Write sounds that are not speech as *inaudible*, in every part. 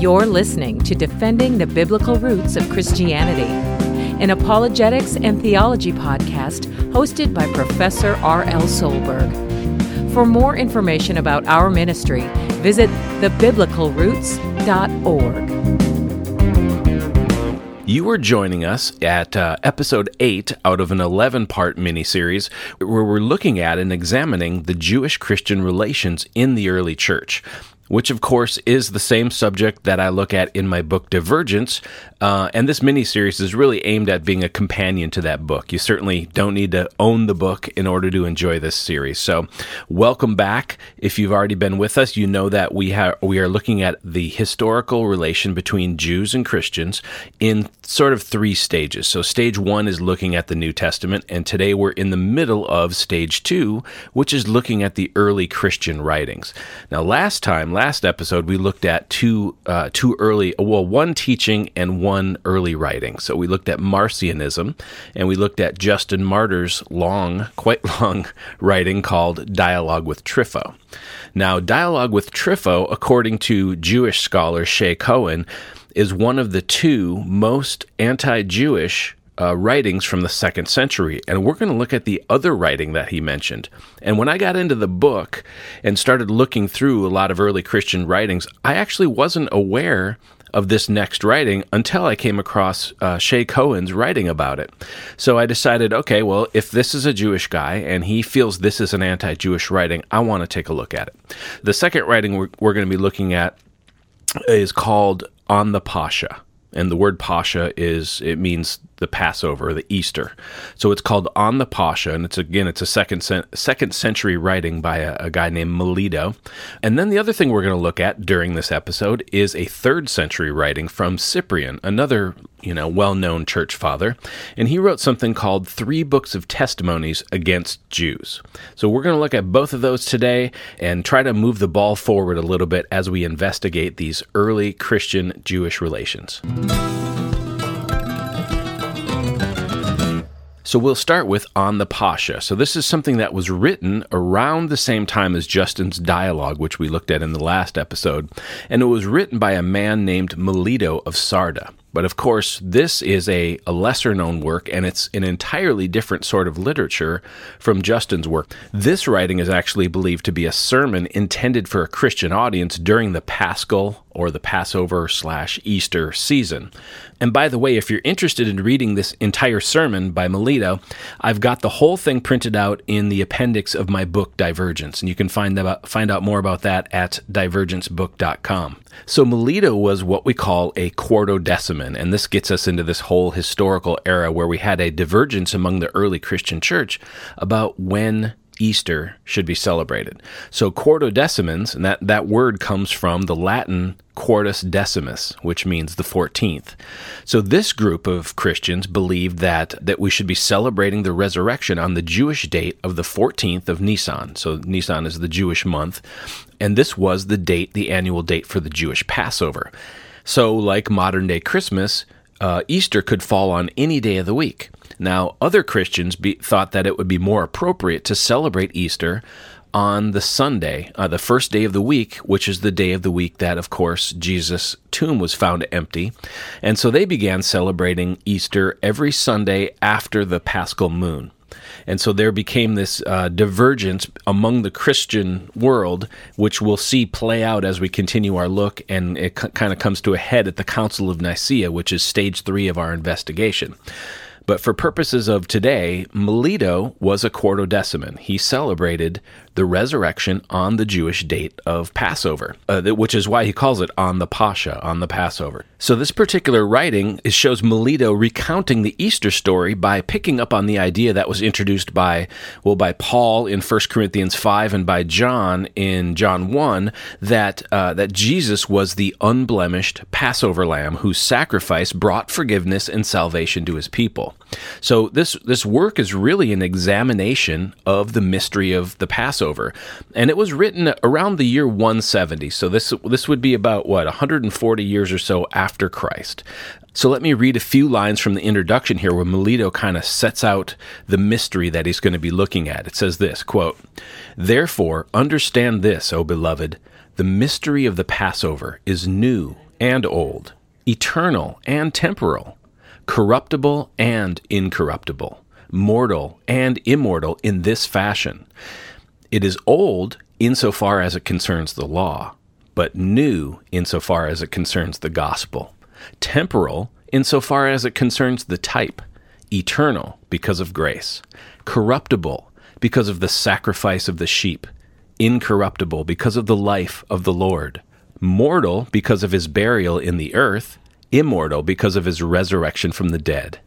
You're listening to Defending the Biblical Roots of Christianity, an apologetics and theology podcast hosted by Professor R.L. Solberg. For more information about our ministry, visit thebiblicalroots.org. You are joining us at uh, episode 8 out of an 11 part miniseries where we're looking at and examining the Jewish Christian relations in the early church which of course is the same subject that I look at in my book Divergence. Uh, and this mini series is really aimed at being a companion to that book. You certainly don't need to own the book in order to enjoy this series. So, welcome back. If you've already been with us, you know that we we are looking at the historical relation between Jews and Christians in sort of three stages. So, stage one is looking at the New Testament, and today we're in the middle of stage two, which is looking at the early Christian writings. Now, last time last episode, we looked at two uh, two early, well, one teaching and one early writing. So we looked at Marcionism, and we looked at Justin Martyr's long, quite *laughs* long writing called Dialogue with Trypho. Now, Dialogue with Trypho, according to Jewish scholar Shaye Cohen, is one of the two most anti-Jewish uh, writings from the second century, and we're going to look at the other writing that he mentioned. And when I got into the book and started looking through a lot of early Christian writings, I actually wasn't aware of this next writing until I came across uh, Shaye Cohen's writing about it. So I decided, okay, well, if this is a Jewish guy and he feels this is an anti Jewish writing, I want to take a look at it. The second writing we're, we're going to be looking at is called On the Pascha. And the word Pascha is, it means the Passover, the Easter. So it's called On the Pascha, and it's again, it's a second second century writing by a, a guy named Melito. And then the other thing we're going to look at during this episode is a third century writing from Cyprian, another you know well-known church father, and he wrote something called Three Books of Testimonies Against Jews. So we're going to look at both of those today and try to move the ball forward a little bit as we investigate these early Christian Jewish relations. So we'll start with On the Pascha. So this is something that was written around the same time as Justin's dialogue, which we looked at in the last episode, and it was written by a man named Melito of Sarde. But of course, this is a, a lesser known work and it's an entirely different sort of literature from Justin's work. This writing is actually believed to be a sermon intended for a Christian audience during the Paschal or the Passover slash Easter season. And by the way, if you're interested in reading this entire sermon by Melito, I've got the whole thing printed out in the appendix of my book Divergence, and you can find out, find out more about that at divergencebook.com. So Melito was what we call a quartodeciman, and this gets us into this whole historical era where we had a divergence among the early Christian church about when Easter should be celebrated. So quartodecimans, and that, that word comes from the Latin quartus decimus, which means the 14th. So this group of Christians believed that, that we should be celebrating the resurrection on the Jewish date of the 14th of Nisan. So Nisan is the Jewish month, and this was the date, the annual date for the Jewish Passover. So like modern day Christmas, uh, Easter could fall on any day of the week. Now, other Christians be, thought that it would be more appropriate to celebrate Easter on the Sunday, uh, the first day of the week, which is the day of the week that, of course, Jesus' tomb was found empty. And so they began celebrating Easter every Sunday after the paschal moon. And so there became this uh, divergence among the Christian world, which we'll see play out as we continue our look. And it c- kind of comes to a head at the Council of Nicaea, which is stage three of our investigation. But for purposes of today, Melito was a quartodeciman. He celebrated the resurrection on the Jewish date of Passover, uh, which is why he calls it on the Pascha, on the Passover. So this particular writing shows Melito recounting the Easter story by picking up on the idea that was introduced by, well, by Paul in 1 Corinthians 5 and by John in John 1, that, uh, that Jesus was the unblemished Passover lamb whose sacrifice brought forgiveness and salvation to his people. So this, this work is really an examination of the mystery of the Passover Passover, and it was written around the year 170. So this this would be about what 140 years or so after Christ. So let me read a few lines from the introduction here where Melito kind of sets out the mystery that he's going to be looking at. It says this, quote, "Therefore understand this, O beloved, the mystery of the Passover is new and old, eternal and temporal, corruptible and incorruptible, mortal and immortal in this fashion. It is old insofar as it concerns the law, but new insofar as it concerns the gospel." temporal insofar as it concerns the type, eternal because of grace, corruptible because of the sacrifice of the sheep, incorruptible because of the life of the Lord, mortal because of his burial in the earth, immortal because of his resurrection from the dead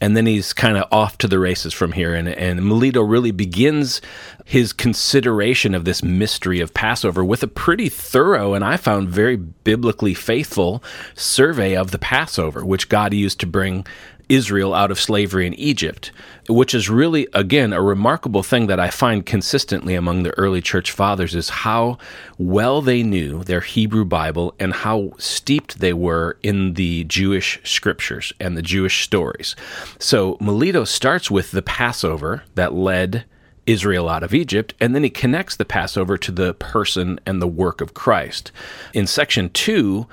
and then he's kind of off to the races from here. And, and Melito really begins his consideration of this mystery of Passover with a pretty thorough and I found very biblically faithful survey of the Passover, which God used to bring Israel out of slavery in Egypt, which is really, again, a remarkable thing that I find consistently among the early church fathers is how well they knew their Hebrew Bible and how steeped they were in the Jewish scriptures and the Jewish stories. So Melito starts with the Passover that led Israel out of Egypt, and then he connects the Passover to the person and the work of Christ. In section two,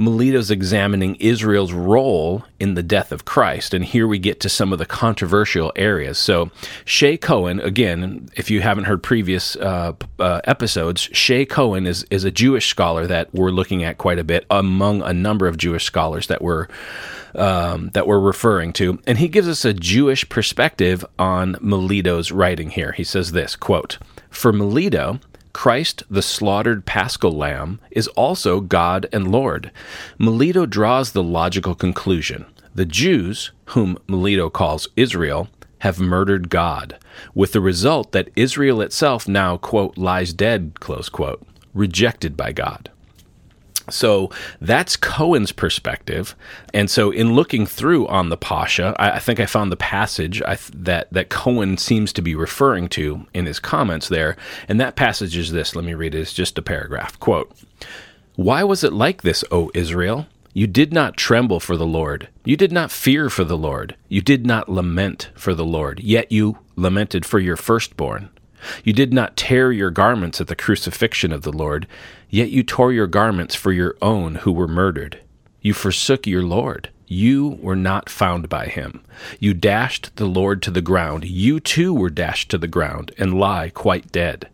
Melito's examining Israel's role in the death of Christ. And here we get to some of the controversial areas. So, Shaye Cohen, again, if you haven't heard previous uh, uh, episodes, Shaye Cohen is, is a Jewish scholar that we're looking at quite a bit among a number of Jewish scholars that we're. Um, that we're referring to, and he gives us a Jewish perspective on Melito's writing here. He says this quote, For Melito, Christ, the slaughtered paschal lamb, is also God and Lord. Melito draws the logical conclusion the Jews, whom Melito calls Israel, have murdered God, with the result that Israel itself now, quote, lies dead, close quote, rejected by God. So that's Cohen's perspective. And so, in looking through on the Pascha, I, I think I found the passage I, that, that Cohen seems to be referring to in his comments there. And that passage is this. Let me read it. It's just a paragraph. Quote Why was it like this, O Israel? You did not tremble for the Lord. You did not fear for the Lord. You did not lament for the Lord. Yet you lamented for your firstborn. You did not tear your garments at the crucifixion of the Lord. Yet you tore your garments for your own who were murdered. You forsook your Lord. You were not found by him. You dashed the Lord to the ground. You too were dashed to the ground and lie quite dead.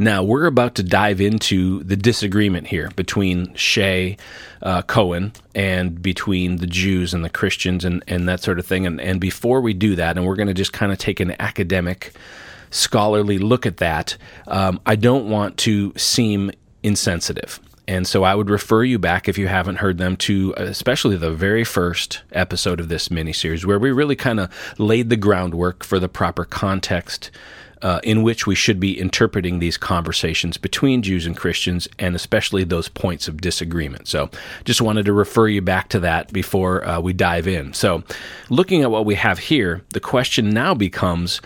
Now, we're about to dive into the disagreement here between Shaye uh, Cohen and between the Jews and the Christians and, and that sort of thing. And, and before we do that, and we're going to just kind of take an academic, scholarly look at that, um, I don't want to seem insensitive. And so I would refer you back, if you haven't heard them, to especially the very first episode of this miniseries, where we really kind of laid the groundwork for the proper context uh, in which we should be interpreting these conversations between Jews and Christians, and especially those points of disagreement. So just wanted to refer you back to that before uh, we dive in. So, looking at what we have here, the question now becomes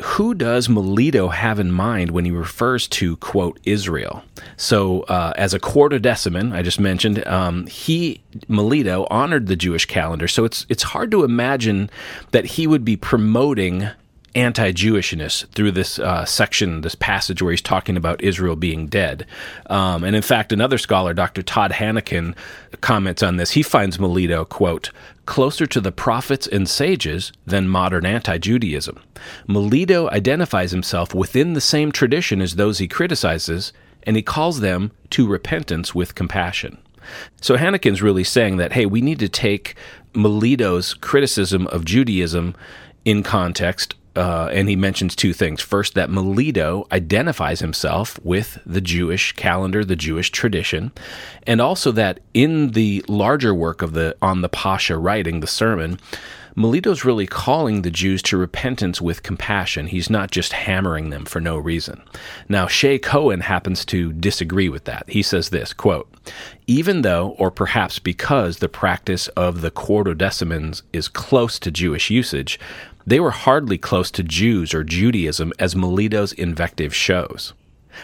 who does Melito have in mind when he refers to quote Israel? So, uh, as a quartodeciman, I just mentioned, um, he Melito honored the Jewish calendar. So it's it's hard to imagine that he would be promoting anti-Jewishness through this uh, section, this passage where he's talking about Israel being dead. Um, and in fact, another scholar, Dr. Todd Hanneken, comments on this. He finds Melito, quote, closer to the prophets and sages than modern anti-Judaism. Melito identifies himself within the same tradition as those he criticizes, and he calls them to repentance with compassion. So Hanneken's really saying that, hey, we need to take Melito's criticism of Judaism in context uh, and he mentions two things. First, that Melito identifies himself with the Jewish calendar, the Jewish tradition, and also that in the larger work of the on the Pascha writing, the sermon, Melito's really calling the Jews to repentance with compassion. He's not just hammering them for no reason. Now, Shaye Cohen happens to disagree with that. He says this quote, even though, or perhaps because, the practice of the quartodecimans is close to Jewish usage, they were hardly close to Jews or Judaism as Melito's invective shows.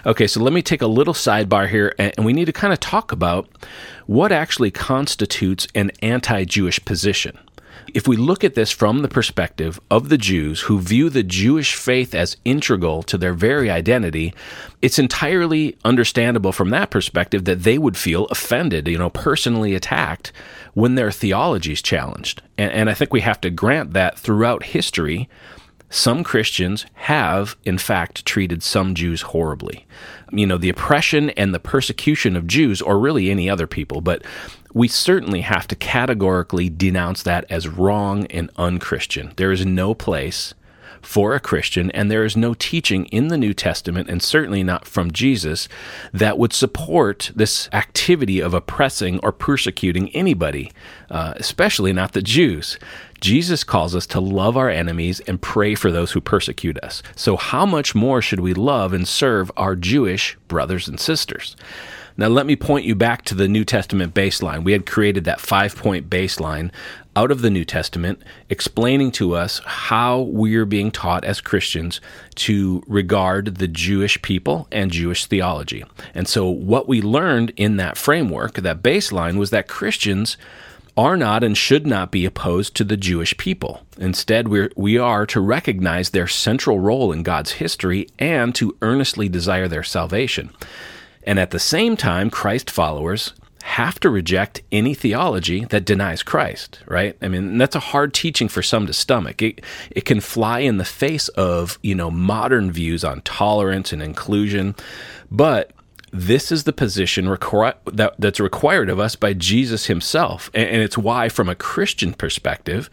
Okay, so let me take a little sidebar here, and we need to kind of talk about what actually constitutes an anti Jewish position. If we look at this from the perspective of the Jews who view the Jewish faith as integral to their very identity, it's entirely understandable from that perspective that they would feel offended, you know, personally attacked when their theology is challenged. And, and I think we have to grant that throughout history, some Christians have, in fact, treated some Jews horribly. You know, the oppression and the persecution of Jews, or really any other people, but we certainly have to categorically denounce that as wrong and unchristian. There is no place for a Christian, and there is no teaching in the New Testament, and certainly not from Jesus, that would support this activity of oppressing or persecuting anybody, uh, especially not the Jews. Jesus calls us to love our enemies and pray for those who persecute us. So, how much more should we love and serve our Jewish brothers and sisters? Now, let me point you back to the New Testament baseline. We had created that five point baseline out of the New Testament, explaining to us how we're being taught as Christians to regard the Jewish people and Jewish theology. And so, what we learned in that framework, that baseline, was that Christians are not and should not be opposed to the Jewish people. Instead, we're, we are to recognize their central role in God's history and to earnestly desire their salvation. And at the same time, Christ followers have to reject any theology that denies Christ, right? I mean, that's a hard teaching for some to stomach. It, it can fly in the face of, you know, modern views on tolerance and inclusion, but this is the position requ- that, that's required of us by Jesus himself. And, and it's why, from a Christian perspective,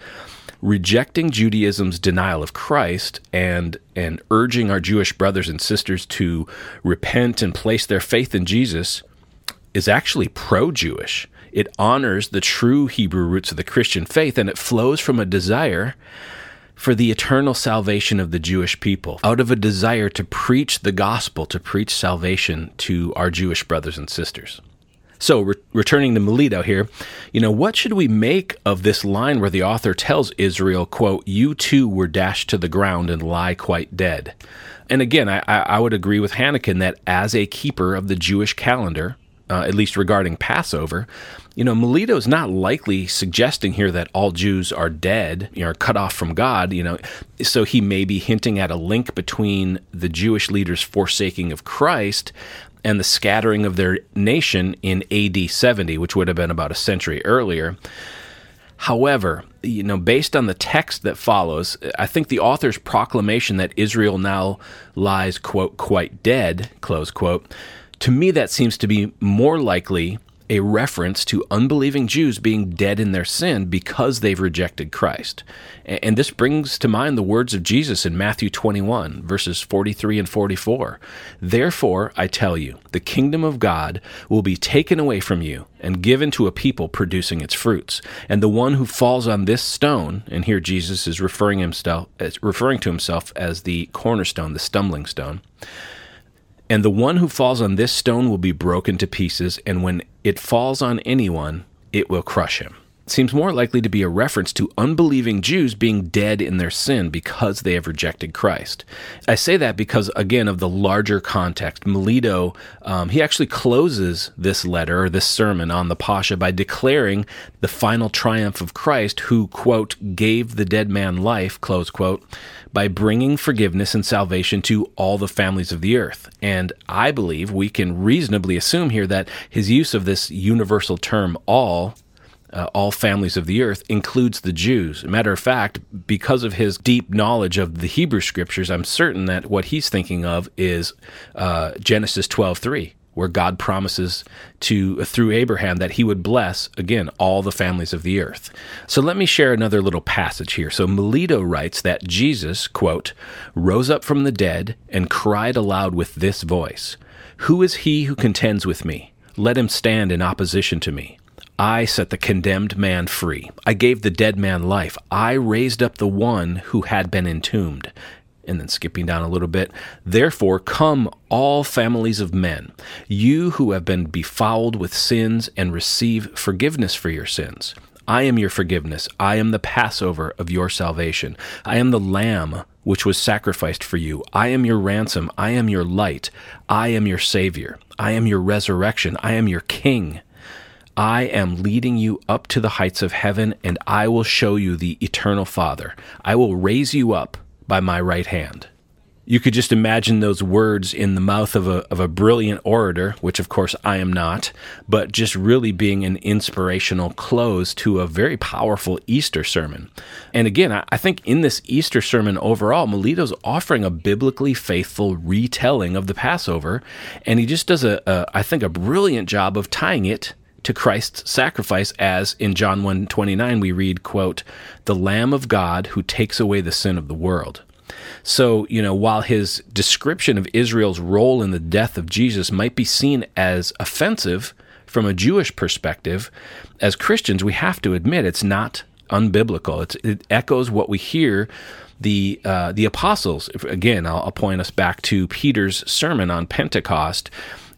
rejecting Judaism's denial of Christ and and urging our Jewish brothers and sisters to repent and place their faith in Jesus is actually pro-Jewish. It honors the true Hebrew roots of the Christian faith and it flows from a desire for the eternal salvation of the Jewish people, out of a desire to preach the gospel, to preach salvation to our Jewish brothers and sisters. So, re- returning to Melito here, you know, what should we make of this line where the author tells Israel, quote, you too were dashed to the ground and lie quite dead? And again, I, I would agree with Hanneken that as a keeper of the Jewish calendar, uh, at least regarding Passover, you know, Melito is not likely suggesting here that all Jews are dead, you know, cut off from God, you know. So he may be hinting at a link between the Jewish leaders' forsaking of Christ and the scattering of their nation in AD 70, which would have been about a century earlier. However, you know, based on the text that follows, I think the author's proclamation that Israel now lies, quote, quite dead, close quote, to me that seems to be more likely a reference to unbelieving Jews being dead in their sin because they've rejected Christ. And this brings to mind the words of Jesus in Matthew 21, verses 43 and 44. Therefore, I tell you, the kingdom of God will be taken away from you and given to a people producing its fruits. And the one who falls on this stone, and here Jesus is referring himself referring to himself as the cornerstone, the stumbling stone, and the one who falls on this stone will be broken to pieces, and when it falls on anyone, it will crush him. Seems more likely to be a reference to unbelieving Jews being dead in their sin because they have rejected Christ. I say that because, again, of the larger context. Melito, um, he actually closes this letter or this sermon on the Pascha by declaring the final triumph of Christ, who, quote, gave the dead man life, close quote by bringing forgiveness and salvation to all the families of the earth. And I believe we can reasonably assume here that his use of this universal term, all, uh, all families of the earth includes the Jews. Matter of fact, because of his deep knowledge of the Hebrew scriptures, I'm certain that what he's thinking of is uh, Genesis 12:3 where God promises to through Abraham that he would bless again all the families of the earth. So let me share another little passage here. So Melito writes that Jesus, quote, rose up from the dead and cried aloud with this voice, "Who is he who contends with me? Let him stand in opposition to me." I set the condemned man free. I gave the dead man life. I raised up the one who had been entombed. And then skipping down a little bit, therefore come all families of men, you who have been befouled with sins, and receive forgiveness for your sins. I am your forgiveness. I am the Passover of your salvation. I am the Lamb which was sacrificed for you. I am your ransom. I am your light. I am your Savior. I am your resurrection. I am your King. I am leading you up to the heights of heaven, and I will show you the eternal Father. I will raise you up by my right hand you could just imagine those words in the mouth of a, of a brilliant orator, which of course I am not, but just really being an inspirational close to a very powerful Easter sermon. And again, I, I think in this Easter sermon overall, Melito's offering a biblically faithful retelling of the Passover, and he just does a, a I think, a brilliant job of tying it to Christ's sacrifice as in John 1:29 we read quote the lamb of God who takes away the sin of the world so, you know, while his description of Israel's role in the death of Jesus might be seen as offensive from a Jewish perspective, as Christians, we have to admit it's not unbiblical. It's, it echoes what we hear the uh, the apostles. Again, I'll, I'll point us back to Peter's sermon on Pentecost.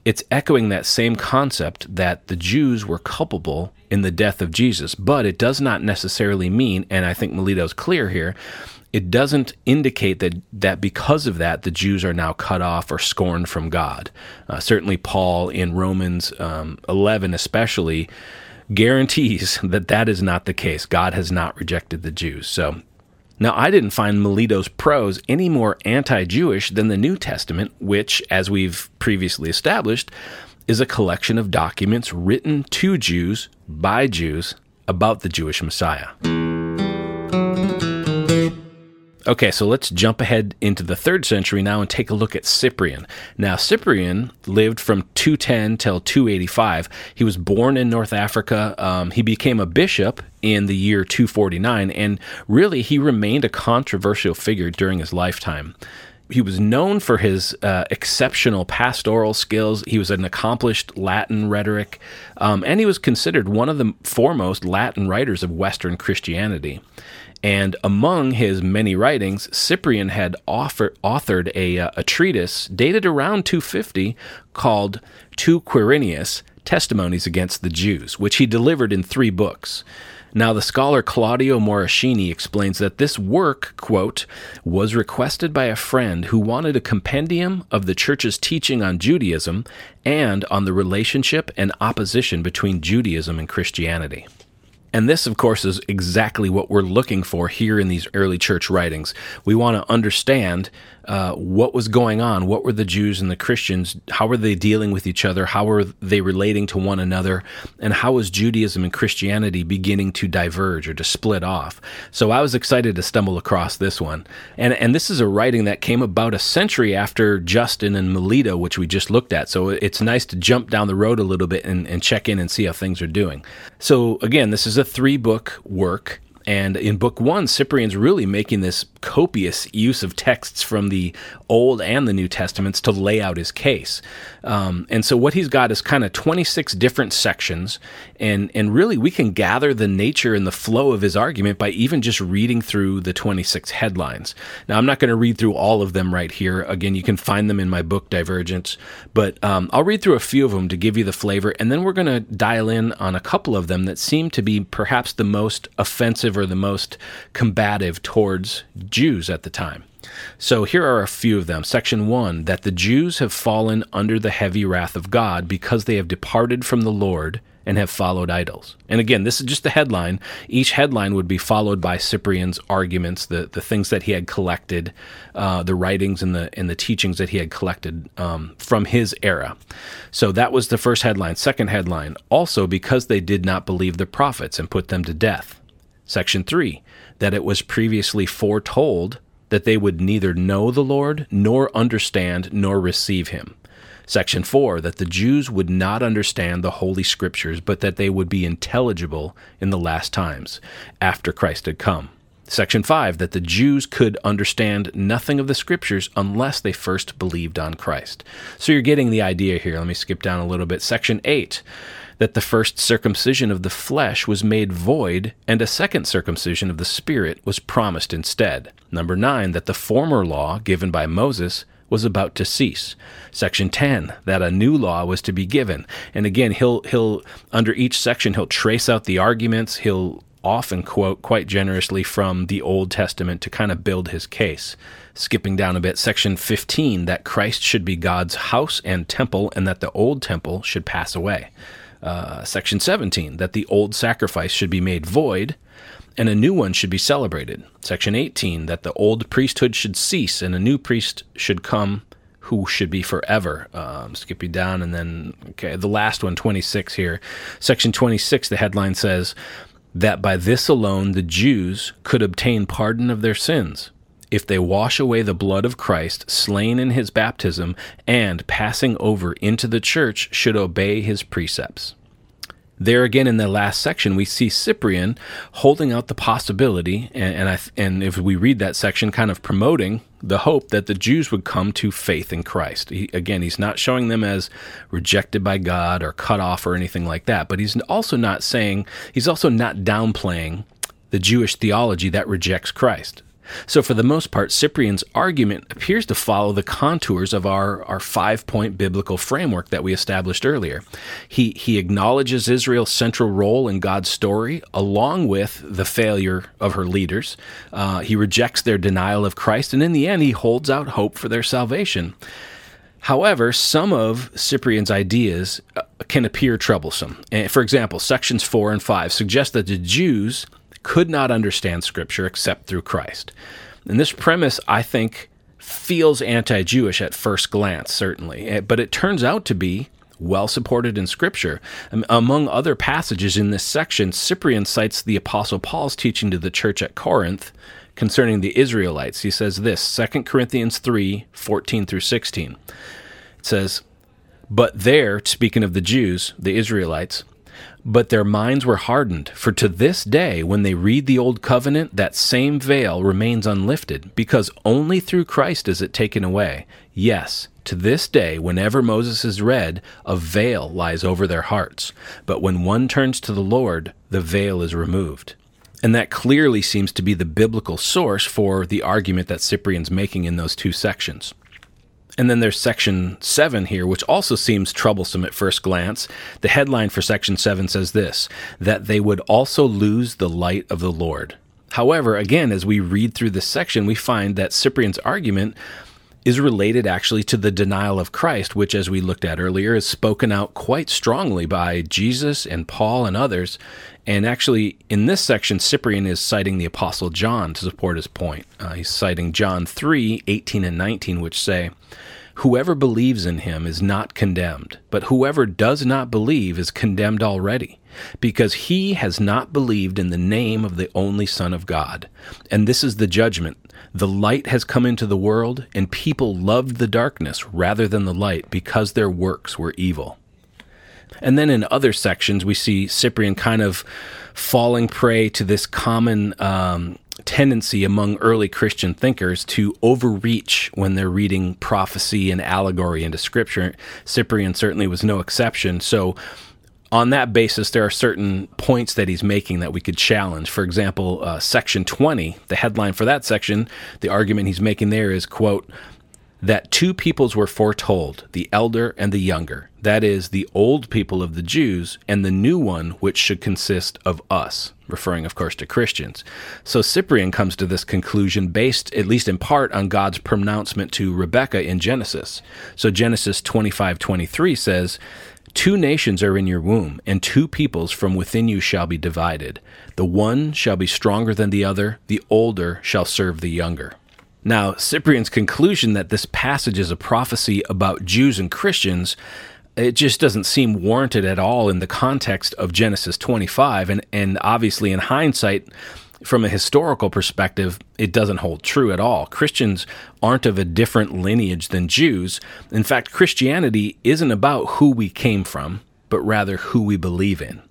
It's echoing that same concept that the Jews were culpable in the death of Jesus, but it does not necessarily mean, and I think Melito's clear here, it doesn't indicate that, that because of that, the Jews are now cut off or scorned from God. Uh, certainly, Paul in Romans um, 11, especially, guarantees *laughs* that that is not the case. God has not rejected the Jews. So, now, I didn't find Melito's prose any more anti Jewish than the New Testament, which, as we've previously established, is a collection of documents written to Jews by Jews about the Jewish Messiah. Okay, so let's jump ahead into the third century now and take a look at Cyprian. Now, Cyprian lived from 210 till 285. He was born in North Africa. Um, he became a bishop in the year 249, and really he remained a controversial figure during his lifetime he was known for his uh, exceptional pastoral skills. He was an accomplished Latin rhetoric, um, and he was considered one of the foremost Latin writers of Western Christianity. And among his many writings, Cyprian had offer, authored a, uh, a treatise dated around 250 called To Quirinius Testimonies Against the Jews, which he delivered in three books. Now, the scholar Claudio Moreschini explains that this work, quote, was requested by a friend who wanted a compendium of the church's teaching on Judaism and on the relationship and opposition between Judaism and Christianity. And this, of course, is exactly what we're looking for here in these early church writings. We want to understand uh, what was going on. What were the Jews and the Christians? How were they dealing with each other? How were they relating to one another? And how was Judaism and Christianity beginning to diverge or to split off? So I was excited to stumble across this one. And, and this is a writing that came about a century after Justin and Melito, which we just looked at. So it's nice to jump down the road a little bit and, and check in and see how things are doing. So again, this is a three book work. And in book one, Cyprian's really making this copious use of texts from the Old and the New Testaments to lay out his case. Um, and so what he's got is kind of 26 different sections, and and really we can gather the nature and the flow of his argument by even just reading through the 26 headlines. Now I'm not going to read through all of them right here. Again, you can find them in my book Divergence, but um, I'll read through a few of them to give you the flavor, and then we're going to dial in on a couple of them that seem to be perhaps the most offensive or the most combative towards Jews at the time. So here are a few of them. Section 1 that the Jews have fallen under the heavy wrath of God because they have departed from the Lord and have followed idols. And again, this is just the headline. Each headline would be followed by Cyprian's arguments, the, the things that he had collected, uh, the writings and the and the teachings that he had collected um, from his era. So that was the first headline. Second headline, also because they did not believe the prophets and put them to death. Section 3 that it was previously foretold that they would neither know the Lord, nor understand, nor receive him. Section 4 that the Jews would not understand the Holy Scriptures, but that they would be intelligible in the last times, after Christ had come. Section 5 that the Jews could understand nothing of the Scriptures unless they first believed on Christ. So you're getting the idea here. Let me skip down a little bit. Section 8 that the first circumcision of the flesh was made void, and a second circumcision of the spirit was promised instead. Number nine, that the former law given by Moses was about to cease. Section 10, that a new law was to be given. And again, he'll, he'll, under each section, he'll trace out the arguments. He'll often quote quite generously from the Old Testament to kind of build his case. Skipping down a bit, section 15, that Christ should be God's house and temple, and that the old temple should pass away. Uh, section 17, that the old sacrifice should be made void, and a new one should be celebrated. Section 18, that the old priesthood should cease, and a new priest should come who should be forever. Um, skipping down, and then, okay, the last one, 26 here. Section 26, the headline says, that by this alone the Jews could obtain pardon of their sins if they wash away the blood of Christ slain in his baptism and passing over into the church should obey his precepts. There again in the last section, we see Cyprian holding out the possibility, and, and, I, and if we read that section, kind of promoting the hope that the Jews would come to faith in Christ. He, again, he's not showing them as rejected by God or cut off or anything like that, but he's also not saying, he's also not downplaying the Jewish theology that rejects Christ. So, for the most part, Cyprian's argument appears to follow the contours of our, our five point biblical framework that we established earlier. He, he acknowledges Israel's central role in God's story, along with the failure of her leaders. Uh, he rejects their denial of Christ, and in the end, he holds out hope for their salvation. However, some of Cyprian's ideas uh, can appear troublesome. For example, sections 4 and 5 suggest that the Jews could not understand Scripture except through Christ. And this premise, I think, feels anti Jewish at first glance, certainly, eh, but it turns out to be well supported in Scripture. Among other passages in this section, Cyprian cites the Apostle Paul's teaching to the church at Corinth concerning the Israelites. He says this 2 Corinthians 3 14 through 16. It says, But there, speaking of the Jews, the Israelites, but their minds were hardened, for to this day, when they read the Old Covenant, that same veil remains unlifted, because only through Christ is it taken away. Yes, to this day, whenever Moses is read, a veil lies over their hearts. But when one turns to the Lord, the veil is removed. And that clearly seems to be the biblical source for the argument that Cyprian's making in those two sections. And then there's section 7 here, which also seems troublesome at first glance. The headline for section 7 says this that they would also lose the light of the Lord. However, again, as we read through this section, we find that Cyprian's argument is related actually to the denial of Christ, which, as we looked at earlier, is spoken out quite strongly by Jesus and Paul and others. And actually, in this section, Cyprian is citing the Apostle John to support his point. Uh, he's citing John 3 18 and 19, which say, Whoever believes in him is not condemned, but whoever does not believe is condemned already, because he has not believed in the name of the only Son of God. And this is the judgment. The light has come into the world, and people loved the darkness rather than the light, because their works were evil. And then in other sections, we see Cyprian kind of falling prey to this common um, tendency among early Christian thinkers to overreach when they're reading prophecy and allegory into scripture. Cyprian certainly was no exception. So, on that basis, there are certain points that he's making that we could challenge. For example, uh, section 20, the headline for that section, the argument he's making there is, quote, that two peoples were foretold, the elder and the younger, that is, the old people of the Jews, and the new one which should consist of us, referring, of course, to Christians. So Cyprian comes to this conclusion based, at least in part, on God's pronouncement to Rebekah in Genesis. So Genesis 25 23 says, Two nations are in your womb, and two peoples from within you shall be divided. The one shall be stronger than the other, the older shall serve the younger. Now, Cyprian's conclusion that this passage is a prophecy about Jews and Christians, it just doesn't seem warranted at all in the context of Genesis 25. And, and obviously, in hindsight, from a historical perspective, it doesn't hold true at all. Christians aren't of a different lineage than Jews. In fact, Christianity isn't about who we came from, but rather who we believe in.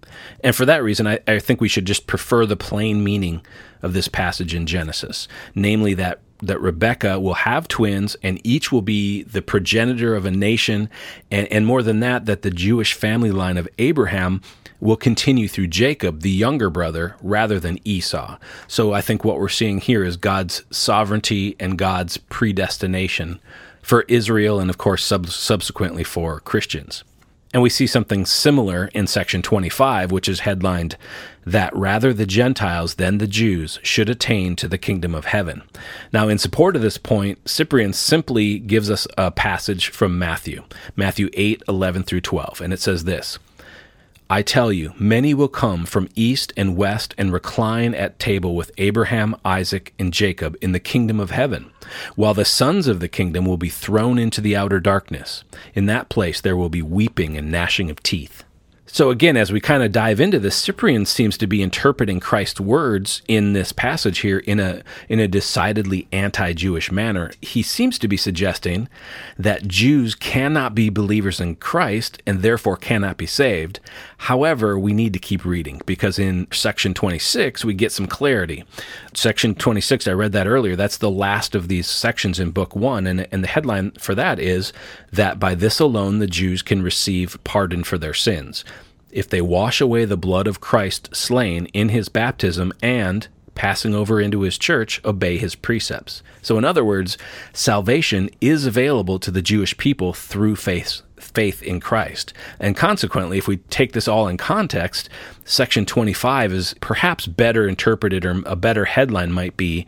And for that reason, I, I think we should just prefer the plain meaning of this passage in Genesis, namely that that Rebecca will have twins and each will be the progenitor of a nation. And, and more than that, that the Jewish family line of Abraham will continue through Jacob, the younger brother, rather than Esau. So I think what we're seeing here is God's sovereignty and God's predestination for Israel and, of course, sub- subsequently for Christians. And we see something similar in section 25, which is headlined, That rather the Gentiles than the Jews should attain to the kingdom of heaven. Now, in support of this point, Cyprian simply gives us a passage from Matthew, Matthew 8, 11 through 12, and it says this. I tell you, many will come from east and west and recline at table with Abraham, Isaac, and Jacob in the kingdom of heaven, while the sons of the kingdom will be thrown into the outer darkness. In that place there will be weeping and gnashing of teeth. So again, as we kind of dive into this, Cyprian seems to be interpreting Christ's words in this passage here in a in a decidedly anti-Jewish manner. He seems to be suggesting that Jews cannot be believers in Christ and therefore cannot be saved. However, we need to keep reading because in section 26 we get some clarity. Section 26, I read that earlier. That's the last of these sections in book 1 and and the headline for that is that by this alone the Jews can receive pardon for their sins if they wash away the blood of Christ slain in his baptism and passing over into his church, obey his precepts. So, in other words, salvation is available to the Jewish people through faith. Faith in Christ. And consequently, if we take this all in context, section 25 is perhaps better interpreted, or a better headline might be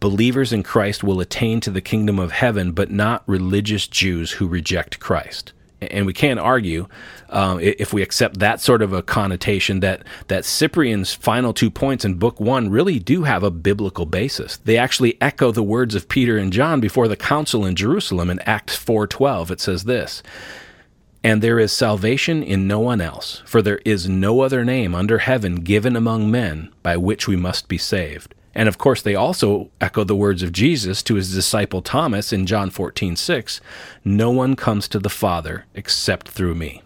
Believers in Christ will attain to the kingdom of heaven, but not religious Jews who reject Christ and we can't argue um, if we accept that sort of a connotation that that Cyprian's final two points in Book One really do have a biblical basis. They actually echo the words of Peter and John before the council in Jerusalem in Acts four twelve. It says this. And there is salvation in no one else, for there is no other name under heaven given among men by which we must be saved. And of course, they also echo the words of Jesus to his disciple Thomas in John 14, 6 No one comes to the Father except through me.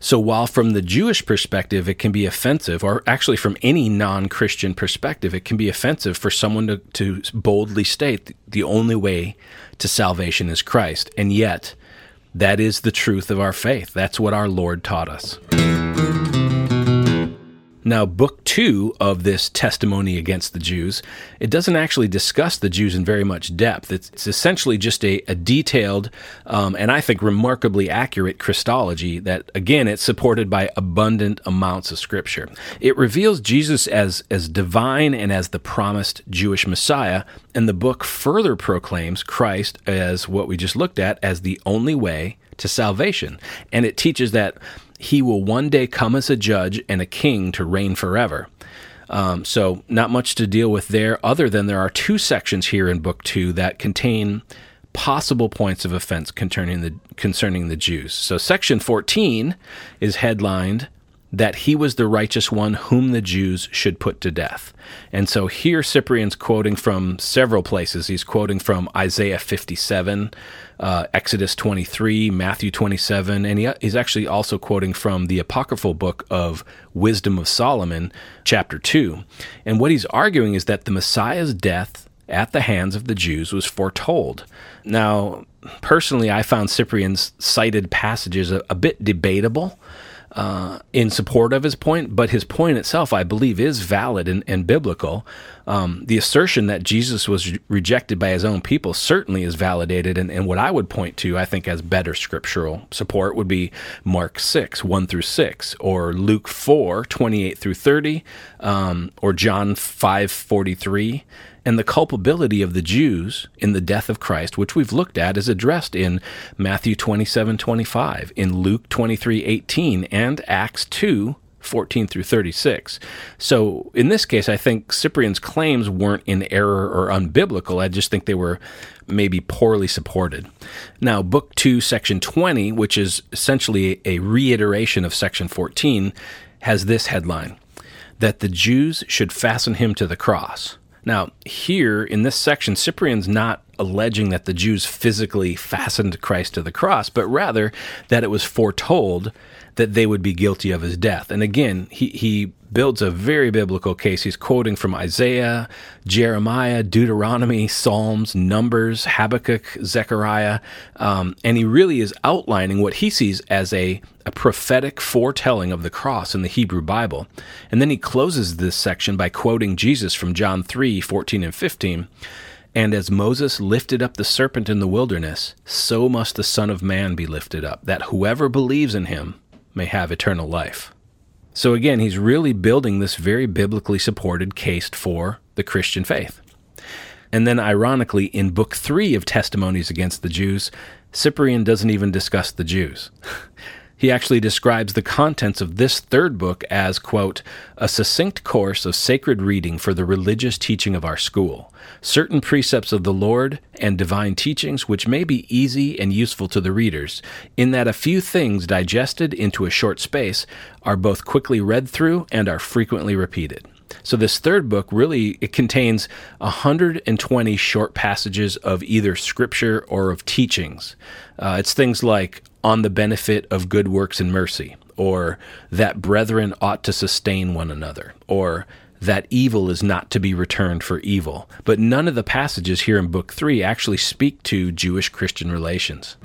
So, while from the Jewish perspective it can be offensive, or actually from any non Christian perspective, it can be offensive for someone to, to boldly state the only way to salvation is Christ. And yet, that is the truth of our faith. That's what our Lord taught us. Now, book two of this testimony against the Jews, it doesn't actually discuss the Jews in very much depth. It's, it's essentially just a, a detailed um, and I think remarkably accurate Christology that, again, it's supported by abundant amounts of scripture. It reveals Jesus as, as divine and as the promised Jewish Messiah, and the book further proclaims Christ as what we just looked at as the only way to salvation. And it teaches that he will one day come as a judge and a king to reign forever. Um, so, not much to deal with there, other than there are two sections here in Book Two that contain possible points of offense concerning the concerning the Jews. So, section 14 is headlined that he was the righteous one whom the Jews should put to death. And so here Cyprian's quoting from several places. He's quoting from Isaiah 57, uh, Exodus 23, Matthew 27, and he, he's actually also quoting from the apocryphal book of Wisdom of Solomon, chapter 2. And what he's arguing is that the Messiah's death at the hands of the Jews was foretold. Now, personally, I found Cyprian's cited passages a, a bit debatable uh, in support of his point, but his point itself, I believe, is valid and, and biblical. Um, the assertion that Jesus was re- rejected by his own people certainly is validated, and, and, what I would point to, I think, as better scriptural support would be Mark 6, 1 through 6, or Luke 4, 28 through 30, um, or John 5, 43 and the culpability of the Jews in the death of Christ, which we've looked at, is addressed in Matthew 27 25, in Luke 23 18, and Acts 2 14 through 36. So in this case, I think Cyprian's claims weren't in error or unbiblical. I just think they were maybe poorly supported. Now, Book 2, Section 20, which is essentially a reiteration of Section 14, has this headline that the Jews should fasten him to the cross. Now, here in this section, Cyprian's not alleging that the Jews physically fastened Christ to the cross, but rather that it was foretold that they would be guilty of his death. And again, he, he builds a very biblical case. He's quoting from Isaiah, Jeremiah, Deuteronomy, Psalms, Numbers, Habakkuk, Zechariah, um, and he really is outlining what he sees as a, a prophetic foretelling of the cross in the Hebrew Bible. And then he closes this section by quoting Jesus from John 3 14 and 15 And as Moses lifted up the serpent in the wilderness, so must the Son of Man be lifted up, that whoever believes in him may have eternal life. So again, he's really building this very biblically supported case for the Christian faith. And then, ironically, in book three of Testimonies Against the Jews, Cyprian doesn't even discuss the Jews. *laughs* He actually describes the contents of this third book as, quote, a succinct course of sacred reading for the religious teaching of our school, certain precepts of the Lord and divine teachings which may be easy and useful to the readers, in that a few things digested into a short space are both quickly read through and are frequently repeated. So this third book really it contains 120 short passages of either scripture or of teachings. Uh, it's things like on the benefit of good works and mercy, or that brethren ought to sustain one another, or that evil is not to be returned for evil. But none of the passages here in Book 3 actually speak to Jewish Christian relations.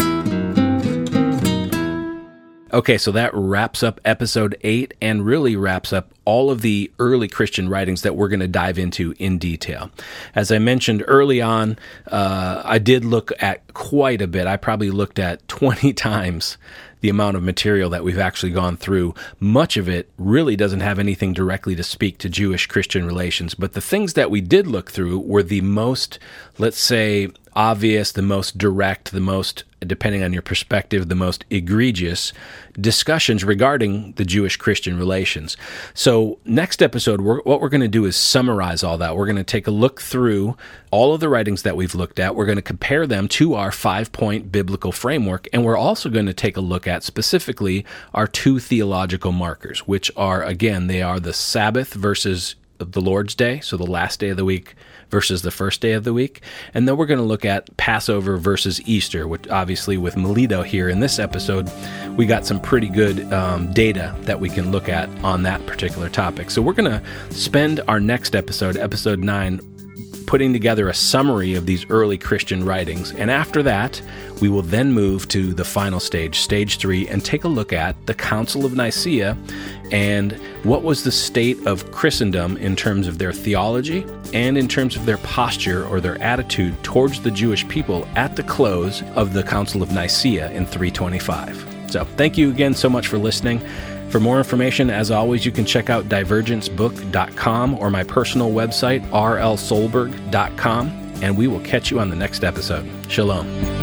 Okay, so that wraps up episode eight and really wraps up all of the early Christian writings that we're going to dive into in detail. As I mentioned early on, uh, I did look at quite a bit. I probably looked at *laughs* 20 times the amount of material that we've actually gone through. Much of it really doesn't have anything directly to speak to Jewish Christian relations, but the things that we did look through were the most, let's say, obvious, the most direct, the most, depending on your perspective, the most egregious discussions regarding the Jewish Christian relations. So, next episode, we're, what we're going to do is summarize all that. We're going to take a look through all of the writings that we've looked at. We're going to compare them to our five point biblical framework. And we're also going to take a look at specifically our two theological markers, which are, again, they are the Sabbath versus the Lord's Day, so the last day of the week versus the first day of the week. And then we're going to look at Passover versus Easter, which obviously with Melito here in this episode, we got some pretty good um, data that we can look at on that particular topic. So we're going to spend our next episode, episode nine, putting together a summary of these early Christian writings. And after that, we will then move to the final stage, stage three, and take a look at the Council of Nicaea and what was the state of Christendom in terms of their theology and in terms of their posture or their attitude towards the Jewish people at the close of the Council of Nicaea in 325. So, thank you again so much for listening. For more information, as always, you can check out divergencebook.com or my personal website, rlsolberg.com, and we will catch you on the next episode. Shalom.